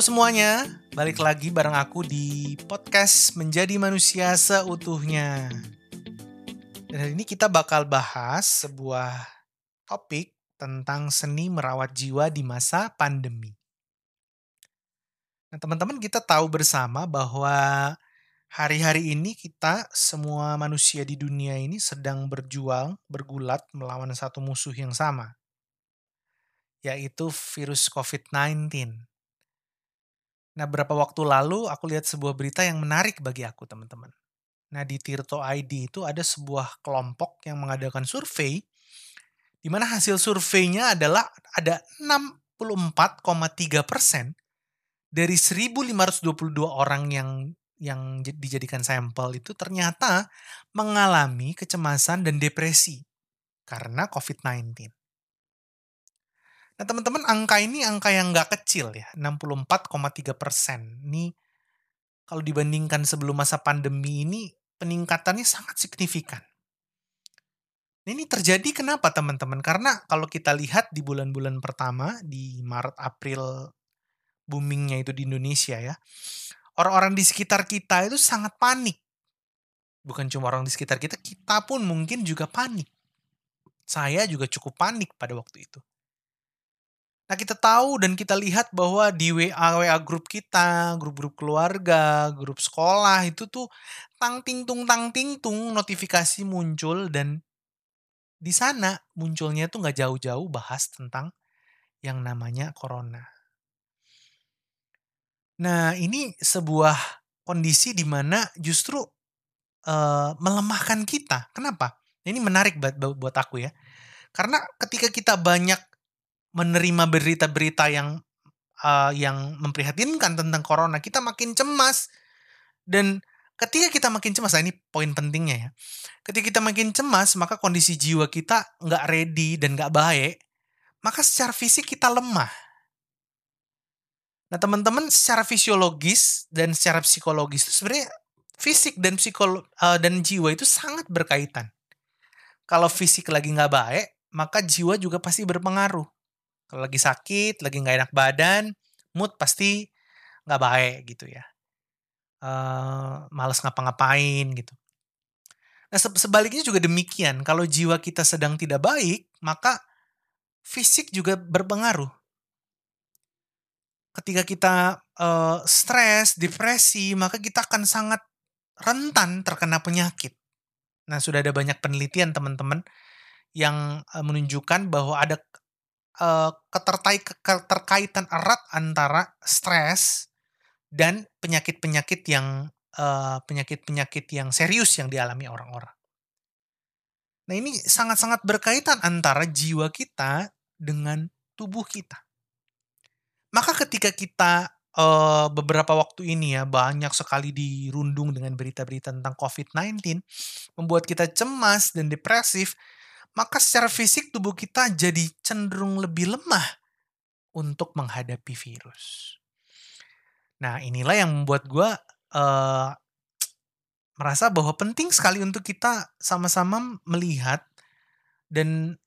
Semuanya, balik lagi bareng aku di podcast Menjadi Manusia Seutuhnya. Dan hari ini kita bakal bahas sebuah topik tentang seni merawat jiwa di masa pandemi. Nah, teman-teman kita tahu bersama bahwa hari-hari ini kita semua manusia di dunia ini sedang berjuang, bergulat melawan satu musuh yang sama, yaitu virus COVID-19. Nah, beberapa waktu lalu aku lihat sebuah berita yang menarik bagi aku, teman-teman. Nah, di Tirto ID itu ada sebuah kelompok yang mengadakan survei di mana hasil surveinya adalah ada 64,3 persen dari 1.522 orang yang yang dijadikan sampel itu ternyata mengalami kecemasan dan depresi karena COVID-19. Nah teman-teman angka ini angka yang nggak kecil ya, 64,3 persen. Ini kalau dibandingkan sebelum masa pandemi ini peningkatannya sangat signifikan. Ini terjadi kenapa teman-teman? Karena kalau kita lihat di bulan-bulan pertama di Maret April boomingnya itu di Indonesia ya, orang-orang di sekitar kita itu sangat panik. Bukan cuma orang di sekitar kita, kita pun mungkin juga panik. Saya juga cukup panik pada waktu itu. Nah kita tahu dan kita lihat bahwa di WA WA grup kita, grup-grup keluarga, grup sekolah itu tuh tang ting tung tang ting tung notifikasi muncul dan di sana munculnya tuh nggak jauh-jauh bahas tentang yang namanya corona. Nah ini sebuah kondisi di mana justru uh, melemahkan kita. Kenapa? Ini menarik buat buat aku ya. Karena ketika kita banyak menerima berita-berita yang uh, yang memprihatinkan tentang corona, kita makin cemas. Dan ketika kita makin cemas, nah ini poin pentingnya ya. Ketika kita makin cemas, maka kondisi jiwa kita nggak ready dan nggak baik, maka secara fisik kita lemah. Nah teman-teman secara fisiologis dan secara psikologis sebenarnya fisik dan psikolo uh, dan jiwa itu sangat berkaitan. Kalau fisik lagi nggak baik, maka jiwa juga pasti berpengaruh. Kalau lagi sakit, lagi nggak enak badan, mood pasti nggak baik gitu ya. Uh, males ngapa-ngapain gitu. Nah sebaliknya juga demikian. Kalau jiwa kita sedang tidak baik, maka fisik juga berpengaruh. Ketika kita uh, stres, depresi, maka kita akan sangat rentan terkena penyakit. Nah sudah ada banyak penelitian teman-teman yang uh, menunjukkan bahwa ada uh, keterkaitan erat antara stres dan penyakit-penyakit yang penyakit-penyakit uh, yang serius yang dialami orang-orang. Nah ini sangat-sangat berkaitan antara jiwa kita dengan tubuh kita. Maka ketika kita uh, beberapa waktu ini ya banyak sekali dirundung dengan berita-berita tentang COVID-19, membuat kita cemas dan depresif, maka secara fisik tubuh kita jadi cenderung lebih lemah untuk menghadapi virus. Nah, inilah yang membuat gue uh, merasa bahwa penting sekali untuk kita sama-sama melihat dan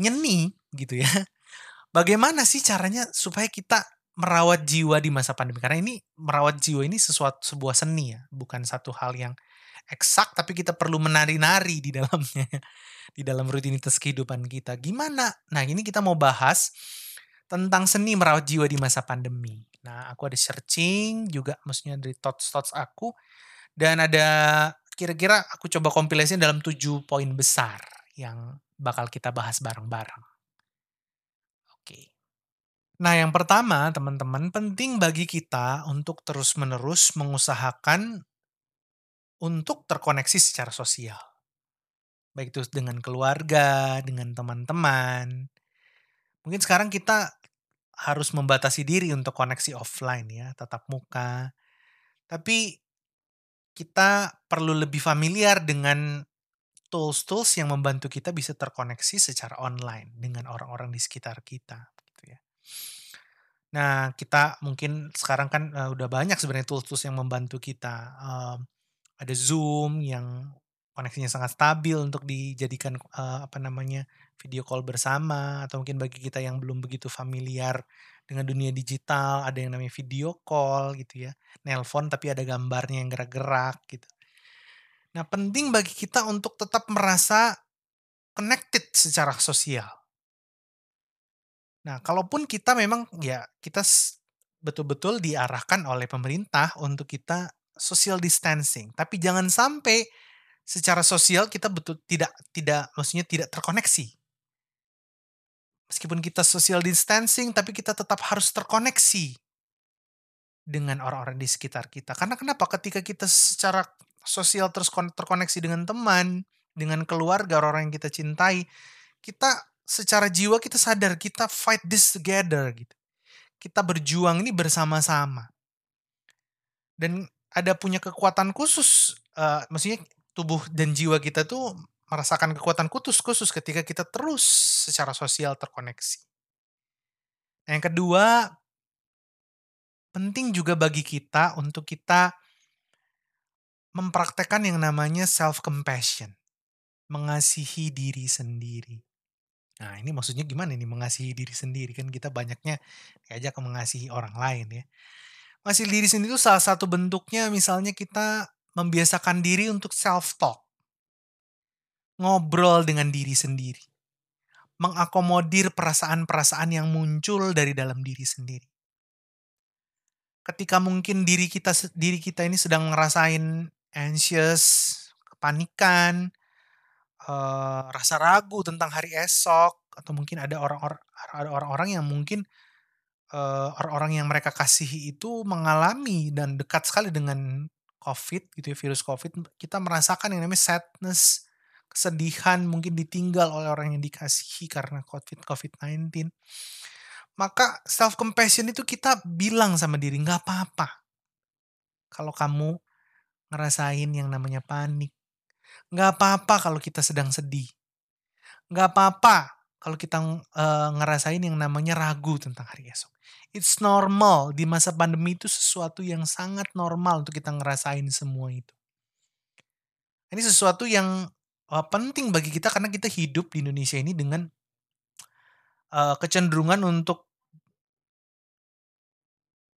nyeni gitu ya. Bagaimana sih caranya supaya kita merawat jiwa di masa pandemi? Karena ini merawat jiwa ini sesuatu sebuah seni ya, bukan satu hal yang eksak tapi kita perlu menari-nari di dalamnya di dalam rutinitas kehidupan kita. Gimana? Nah, ini kita mau bahas tentang seni merawat jiwa di masa pandemi. Nah, aku ada searching juga maksudnya dari thoughts-thoughts aku dan ada kira-kira aku coba kompilasi dalam tujuh poin besar yang bakal kita bahas bareng-bareng. Oke. Nah, yang pertama, teman-teman, penting bagi kita untuk terus-menerus mengusahakan untuk terkoneksi secara sosial. Baik itu dengan keluarga, dengan teman-teman. Mungkin sekarang kita harus membatasi diri untuk koneksi offline ya, tatap muka. Tapi kita perlu lebih familiar dengan tools-tools yang membantu kita bisa terkoneksi secara online dengan orang-orang di sekitar kita gitu ya. Nah, kita mungkin sekarang kan uh, udah banyak sebenarnya tools-tools yang membantu kita. Uh, ada Zoom yang koneksinya sangat stabil untuk dijadikan uh, apa namanya video call bersama atau mungkin bagi kita yang belum begitu familiar dengan dunia digital ada yang namanya video call gitu ya nelpon tapi ada gambarnya yang gerak-gerak gitu. Nah penting bagi kita untuk tetap merasa connected secara sosial. Nah kalaupun kita memang ya kita betul-betul diarahkan oleh pemerintah untuk kita social distancing tapi jangan sampai secara sosial kita betul tidak tidak maksudnya tidak terkoneksi. Meskipun kita social distancing tapi kita tetap harus terkoneksi dengan orang-orang di sekitar kita. Karena kenapa? Ketika kita secara sosial terus terkoneksi dengan teman, dengan keluarga orang-orang yang kita cintai, kita secara jiwa kita sadar kita fight this together gitu. Kita berjuang ini bersama-sama. Dan ada punya kekuatan khusus, uh, maksudnya tubuh dan jiwa kita tuh merasakan kekuatan khusus khusus ketika kita terus secara sosial terkoneksi. Nah, yang kedua, penting juga bagi kita untuk kita mempraktekkan yang namanya self compassion, mengasihi diri sendiri. Nah, ini maksudnya gimana ini mengasihi diri sendiri kan kita banyaknya diajak mengasihi orang lain ya. Mengasihi diri sendiri itu salah satu bentuknya misalnya kita membiasakan diri untuk self-talk. Ngobrol dengan diri sendiri. Mengakomodir perasaan-perasaan yang muncul dari dalam diri sendiri. Ketika mungkin diri kita diri kita ini sedang ngerasain anxious, kepanikan, uh, rasa ragu tentang hari esok, atau mungkin ada orang-orang ada orang-orang yang mungkin orang orang-orang yang mereka kasihi itu mengalami dan dekat sekali dengan COVID gitu ya, virus COVID, kita merasakan yang namanya sadness, kesedihan, mungkin ditinggal oleh orang yang dikasihi karena COVID COVID-19. Maka self compassion itu kita bilang sama diri nggak apa-apa. Kalau kamu ngerasain yang namanya panik, nggak apa-apa kalau kita sedang sedih, nggak apa-apa kalau kita uh, ngerasain yang namanya ragu tentang hari esok. It's normal di masa pandemi itu sesuatu yang sangat normal untuk kita ngerasain semua itu. Ini sesuatu yang uh, penting bagi kita karena kita hidup di Indonesia ini dengan uh, kecenderungan untuk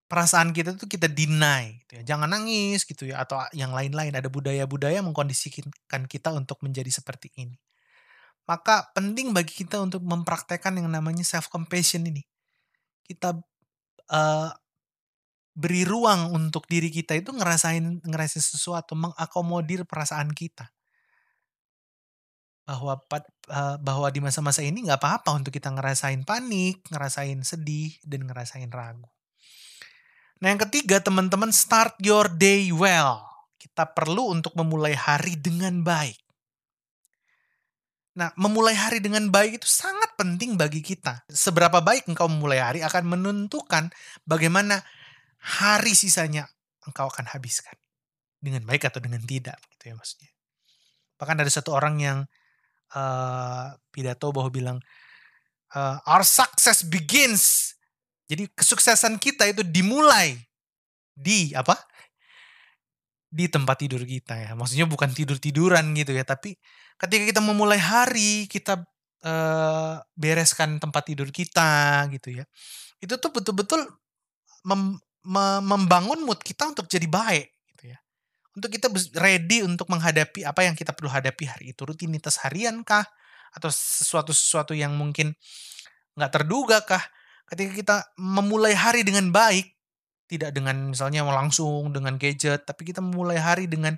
perasaan kita itu kita deny gitu ya. Jangan nangis gitu ya atau yang lain-lain ada budaya-budaya mengkondisikan kita untuk menjadi seperti ini. Maka penting bagi kita untuk mempraktekkan yang namanya self compassion ini. Kita uh, beri ruang untuk diri kita itu ngerasain ngerasain sesuatu, mengakomodir perasaan kita. Bahwa uh, bahwa di masa-masa ini nggak apa-apa untuk kita ngerasain panik, ngerasain sedih, dan ngerasain ragu. Nah yang ketiga teman-teman start your day well. Kita perlu untuk memulai hari dengan baik. Nah, memulai hari dengan baik itu sangat penting bagi kita. Seberapa baik engkau memulai hari akan menentukan bagaimana hari sisanya engkau akan habiskan. Dengan baik atau dengan tidak, gitu ya maksudnya. Bahkan ada satu orang yang uh, pidato bahwa bilang, uh, our success begins. Jadi kesuksesan kita itu dimulai di apa? Di tempat tidur kita ya. Maksudnya bukan tidur-tiduran gitu ya, tapi ketika kita memulai hari kita uh, bereskan tempat tidur kita gitu ya itu tuh betul-betul mem, mem, membangun mood kita untuk jadi baik gitu ya. Untuk kita ready untuk menghadapi apa yang kita perlu hadapi hari itu. Rutinitas harian kah? Atau sesuatu sesuatu yang mungkin nggak terduga kah? Ketika kita memulai hari dengan baik tidak dengan misalnya langsung dengan gadget tapi kita memulai hari dengan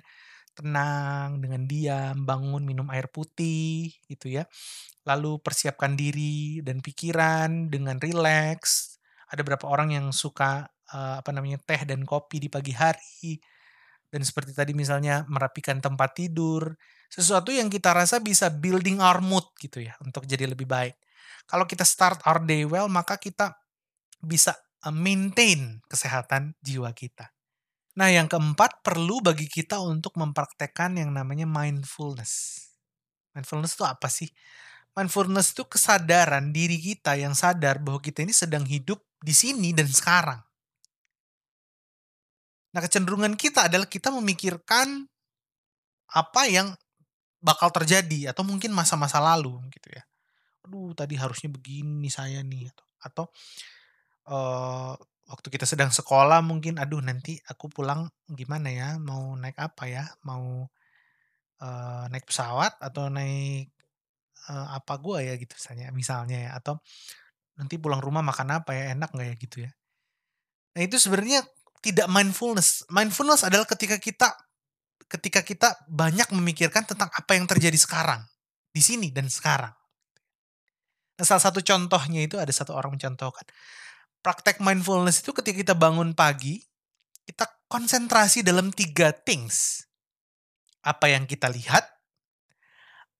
tenang, dengan diam, bangun minum air putih gitu ya. Lalu persiapkan diri dan pikiran dengan rileks. Ada beberapa orang yang suka uh, apa namanya teh dan kopi di pagi hari. Dan seperti tadi misalnya merapikan tempat tidur, sesuatu yang kita rasa bisa building our mood gitu ya untuk jadi lebih baik. Kalau kita start our day well, maka kita bisa maintain kesehatan jiwa kita. Nah, yang keempat perlu bagi kita untuk mempraktekkan yang namanya mindfulness. Mindfulness itu apa sih? Mindfulness itu kesadaran diri kita yang sadar bahwa kita ini sedang hidup di sini dan sekarang. Nah, kecenderungan kita adalah kita memikirkan apa yang bakal terjadi atau mungkin masa-masa lalu gitu ya. Aduh tadi harusnya begini saya nih atau atau uh, waktu kita sedang sekolah mungkin aduh nanti aku pulang gimana ya? Mau naik apa ya? Mau uh, naik pesawat atau naik uh, apa gua ya? Gitu misalnya misalnya ya atau nanti pulang rumah makan apa ya? Enak nggak ya? Gitu ya. Nah itu sebenarnya tidak mindfulness. Mindfulness adalah ketika kita ketika kita banyak memikirkan tentang apa yang terjadi sekarang di sini dan sekarang. Nah, salah satu contohnya itu ada satu orang mencontohkan. Praktek mindfulness itu ketika kita bangun pagi, kita konsentrasi dalam tiga things. Apa yang kita lihat,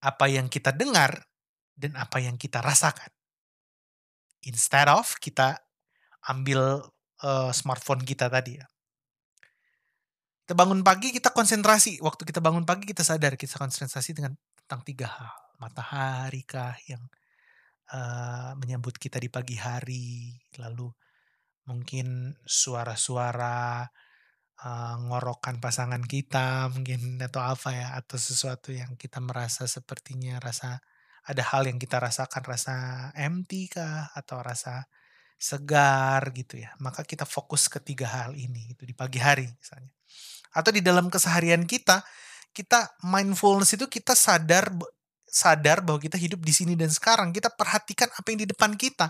apa yang kita dengar, dan apa yang kita rasakan. Instead of kita ambil uh, smartphone kita tadi ya. Kita bangun pagi, kita konsentrasi. Waktu kita bangun pagi, kita sadar kita konsentrasi dengan tentang tiga hal. Matahari kah yang uh, menyambut kita di pagi hari, lalu mungkin suara-suara uh, ngorokan pasangan kita mungkin atau apa ya atau sesuatu yang kita merasa sepertinya rasa ada hal yang kita rasakan rasa empty kah atau rasa segar gitu ya. Maka kita fokus ke tiga hal ini itu di pagi hari misalnya. Atau di dalam keseharian kita kita mindfulness itu kita sadar sadar bahwa kita hidup di sini dan sekarang. Kita perhatikan apa yang di depan kita.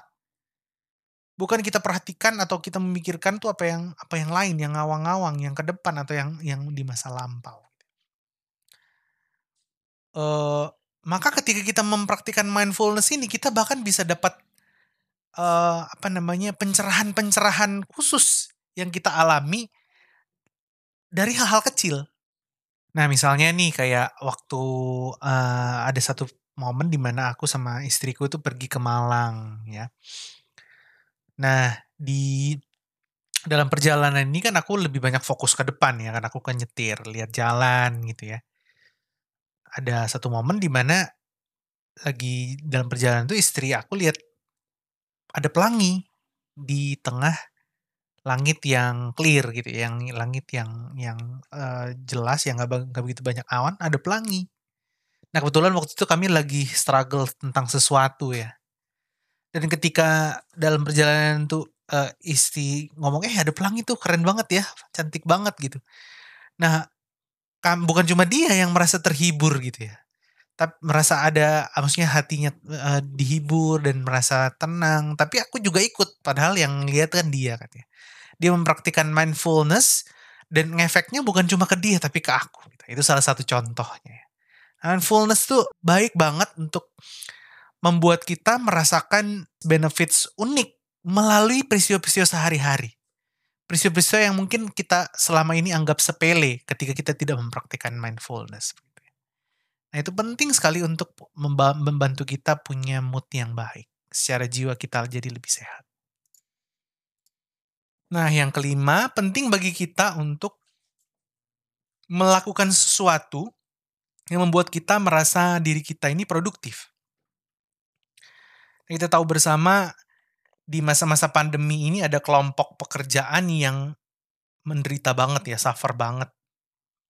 Bukan kita perhatikan atau kita memikirkan tuh apa yang apa yang lain, yang ngawang-ngawang, yang ke depan atau yang yang di masa lampau. Uh, maka ketika kita mempraktikkan mindfulness ini, kita bahkan bisa dapat uh, apa namanya pencerahan-pencerahan khusus yang kita alami dari hal-hal kecil Nah, misalnya nih kayak waktu, uh, ada satu momen di mana aku sama istriku tuh pergi ke Malang ya. Nah, di dalam perjalanan ini kan aku lebih banyak fokus ke depan ya, kan aku kan nyetir, lihat jalan gitu ya. Ada satu momen di mana lagi dalam perjalanan tuh istri aku lihat ada pelangi di tengah langit yang clear gitu, ya, yang langit yang yang uh, jelas, yang nggak begitu banyak awan, ada pelangi. Nah kebetulan waktu itu kami lagi struggle tentang sesuatu ya. Dan ketika dalam perjalanan tuh uh, istri ngomong, eh ada pelangi tuh keren banget ya, cantik banget gitu. Nah kan bukan cuma dia yang merasa terhibur gitu ya, tapi merasa ada maksudnya hatinya uh, dihibur dan merasa tenang tapi aku juga ikut padahal yang lihat kan dia katanya dia mempraktikkan mindfulness dan ngefeknya bukan cuma ke dia tapi ke aku. Gitu. Itu salah satu contohnya. Mindfulness tuh baik banget untuk membuat kita merasakan benefits unik melalui peristiwa-peristiwa sehari-hari. Peristiwa-peristiwa yang mungkin kita selama ini anggap sepele ketika kita tidak mempraktikkan mindfulness. Nah itu penting sekali untuk membantu kita punya mood yang baik. Secara jiwa kita jadi lebih sehat. Nah, yang kelima, penting bagi kita untuk melakukan sesuatu yang membuat kita merasa diri kita ini produktif. Kita tahu bersama di masa-masa pandemi ini ada kelompok pekerjaan yang menderita banget ya, suffer banget.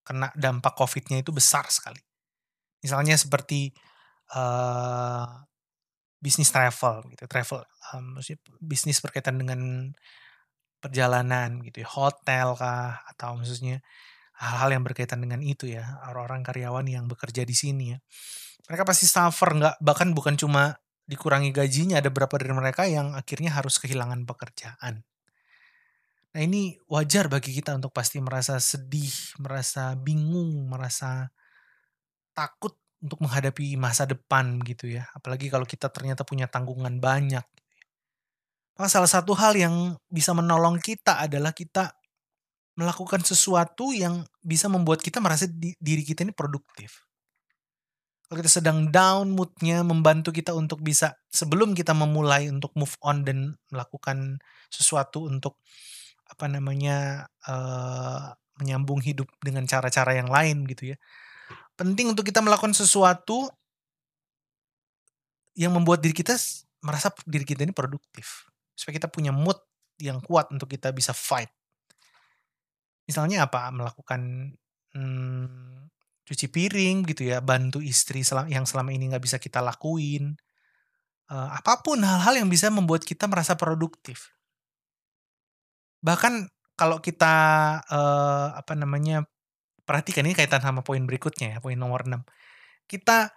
Kena dampak COVID-nya itu besar sekali. Misalnya seperti uh, bisnis travel gitu, travel um, bisnis berkaitan dengan perjalanan gitu ya, hotel kah atau maksudnya hal-hal yang berkaitan dengan itu ya, orang-orang karyawan yang bekerja di sini ya. Mereka pasti suffer nggak bahkan bukan cuma dikurangi gajinya, ada beberapa dari mereka yang akhirnya harus kehilangan pekerjaan. Nah ini wajar bagi kita untuk pasti merasa sedih, merasa bingung, merasa takut untuk menghadapi masa depan gitu ya. Apalagi kalau kita ternyata punya tanggungan banyak maka salah satu hal yang bisa menolong kita adalah kita melakukan sesuatu yang bisa membuat kita merasa di, diri kita ini produktif. Kalau kita sedang down moodnya, membantu kita untuk bisa sebelum kita memulai untuk move on dan melakukan sesuatu untuk apa namanya uh, menyambung hidup dengan cara-cara yang lain gitu ya. Penting untuk kita melakukan sesuatu yang membuat diri kita merasa diri kita ini produktif supaya kita punya mood yang kuat untuk kita bisa fight. Misalnya apa? Melakukan hmm, cuci piring gitu ya, bantu istri yang selama ini nggak bisa kita lakuin. Eee, apa pun hal-hal yang bisa membuat kita merasa produktif. Bahkan kalau kita, eee, apa namanya, perhatikan ini kaitan sama poin berikutnya ya, poin nomor 6. Kita,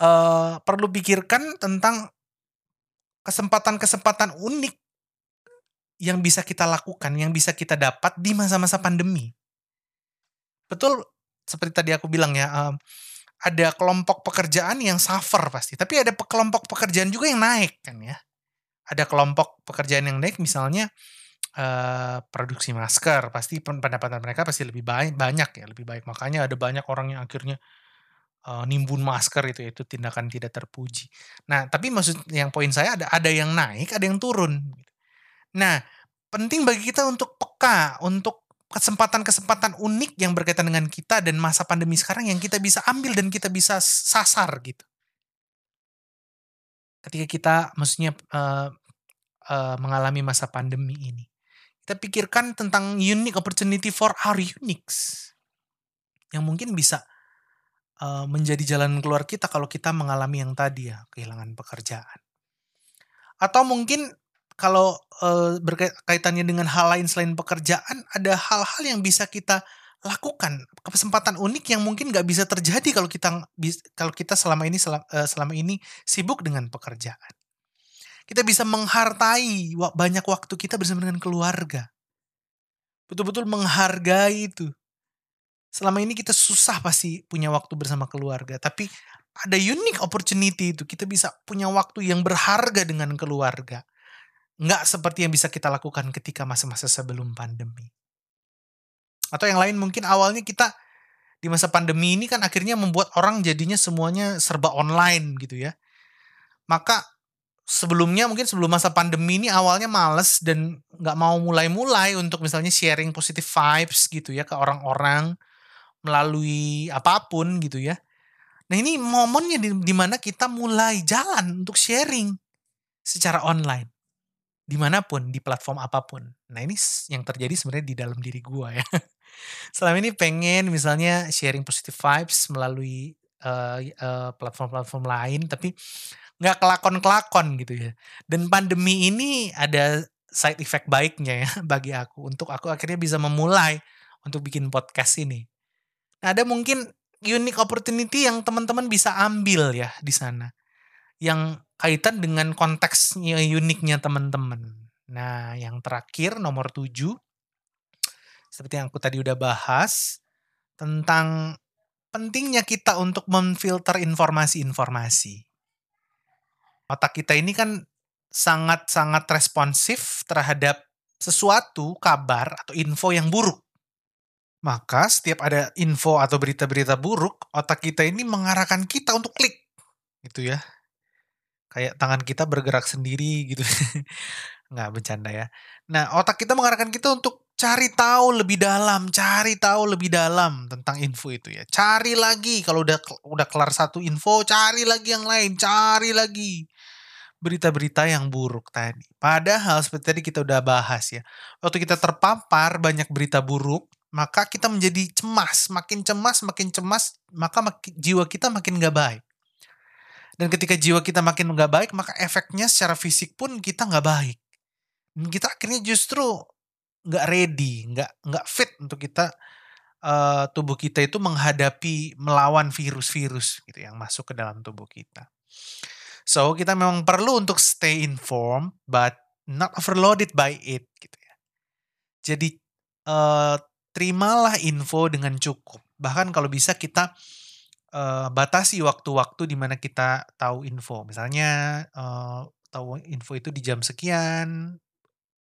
eee, perlu pikirkan tentang kesempatan-kesempatan unik yang bisa kita lakukan, yang bisa kita dapat di masa-masa pandemi. Betul, seperti tadi aku bilang ya, mmm, ada kelompok pekerjaan yang suffer pasti, tapi ada kelompok pekerjaan juga yang naik kan ya. Ada kelompok pekerjaan yang naik misalnya, eee, produksi masker, pasti pen pendapatan mereka pasti lebih banyak ya, lebih baik. Makanya ada banyak orang yang akhirnya, eee, nimbun masker itu ya, itu tindakan tidak terpuji. Nah, tapi maksud yang poin saya ada ada yang naik, ada yang turun. Nah, penting bagi kita untuk peka, untuk kesempatan-kesempatan unik yang berkaitan dengan kita dan masa pandemi sekarang yang kita bisa ambil dan kita bisa sasar gitu. Ketika kita maksudnya, eee eee, mengalami masa pandemi ini. Kita pikirkan tentang unique opportunity for our uniques. Yang mungkin bisa, eee, menjadi jalan keluar kita kalau kita mengalami yang tadi ya, kehilangan pekerjaan. Atau mungkin kalau, eee, berkai kaitannya dengan hal lain selain pekerjaan, ada hal-hal yang bisa kita lakukan, kesempatan unik yang mungkin nggak bisa terjadi kalau kita kalau kita selama ini eee, selama ini sibuk dengan pekerjaan. Kita bisa menghartai wa banyak waktu kita bersama dengan keluarga. Betul-betul menghargai itu. Selama ini kita susah pasti punya waktu bersama keluarga, tapi ada unique opportunity itu, kita bisa punya waktu yang berharga dengan keluarga. Nggak seperti yang bisa kita lakukan ketika masa-masa sebelum pandemi. Atau yang lain mungkin awalnya kita di masa pandemi ini kan akhirnya membuat orang jadinya semuanya serba online gitu ya. Maka sebelumnya mungkin sebelum masa pandemi ini awalnya males dan nggak mau mulai-mulai untuk misalnya sharing positive vibes gitu ya ke orang-orang melalui apa pun gitu ya. Nah ini momennya di di mana kita mulai jalan untuk sharing secara online. Di mana pun, di platform apa pun. Nah ini yang terjadi sebenarnya di dalam diri gua ya. Selama ini pengen misalnya sharing positive vibes melalui, eee eee, platform-platform lain, tapi nggak kelakon-kelakon gitu ya. Dan pandemi ini ada side effect baiknya ya bagi aku, untuk aku akhirnya bisa memulai untuk bikin podcast ini. Ada mungkin unique opportunity yang teman-teman bisa ambil ya di sana. Yang kaitan dengan konteksnya uniknya teman-teman. Nah, yang terakhir nomor 7 seperti yang aku tadi udah bahas, tentang pentingnya kita untuk memfilter informasi-informasi. Otak kita ini kan sangat-sangat responsif terhadap sesuatu, kabar, atau info yang buruk. Maka setiap ada info atau berita-berita buruk, otak kita ini mengarahkan kita untuk klik, gitu ya. Kayak tangan kita bergerak sendiri gitu. Nggak, bercanda ya. Nah, otak kita mengarahkan kita untuk cari tahu lebih dalam, cari tahu lebih dalam tentang info itu ya. Cari lagi kalau udah udah kelar satu info, cari lagi yang lain, cari lagi berita-berita yang buruk tadi. Padahal seperti tadi kita udah bahas ya, waktu kita terpapar banyak berita buruk, maka kita menjadi cemas, makin cemas, makin cemas, maka maki jiwa kita makin nggak baik. Dan ketika jiwa kita makin nggak baik, maka efeknya secara fisik pun kita nggak baik. Dan kita akhirnya justru nggak ready, nggak nggak fit untuk kita, eee, tubuh kita itu menghadapi, melawan virus-virus gitu yang masuk ke dalam tubuh kita. So, kita memang perlu untuk stay informed, but not overloaded by it gitu ya. Jadi, eee, terimalah info dengan cukup. Bahkan kalau bisa kita, eee, batasi waktu-waktu di mana kita tahu info. Misalnya, eee, tahu info itu di jam sekian,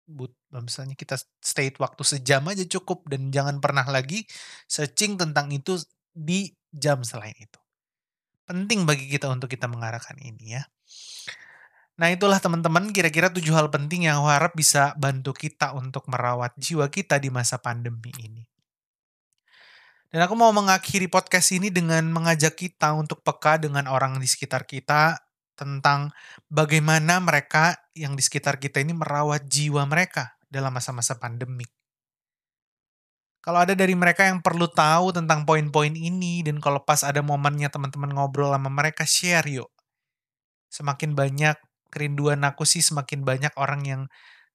but misalnya kita state waktu sejam aja cukup dan jangan pernah lagi searching tentang itu di jam selain itu. Penting bagi kita untuk kita mengarahkan ini ya. Nah itulah teman-teman kira-kira 7 hal penting yang aku harap bisa bantu kita untuk merawat jiwa kita di masa pandemi ini. Dan aku mau mengakhiri podcast ini dengan mengajak kita untuk peka dengan orang di sekitar kita, tentang bagaimana mereka yang di sekitar kita ini merawat jiwa mereka dalam masa-masa pandemik. Kalau ada dari mereka yang perlu tahu tentang poin-poin ini dan kalau pas ada momennya teman-teman ngobrol sama mereka share yuk. Semakin banyak kerinduan aku sih semakin banyak orang yang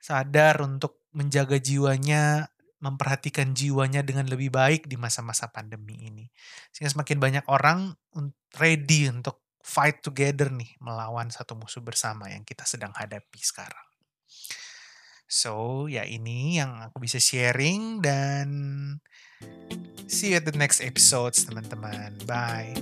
sadar untuk menjaga jiwanya, memperhatikan jiwanya dengan lebih baik di masa-masa pandemi ini. Sehingga semakin banyak orang ready untuk fight together nih melawan satu musuh bersama yang kita sedang hadapi sekarang. So, ya ini yang aku bisa sharing dan see you at the next episodes teman-teman. Bye.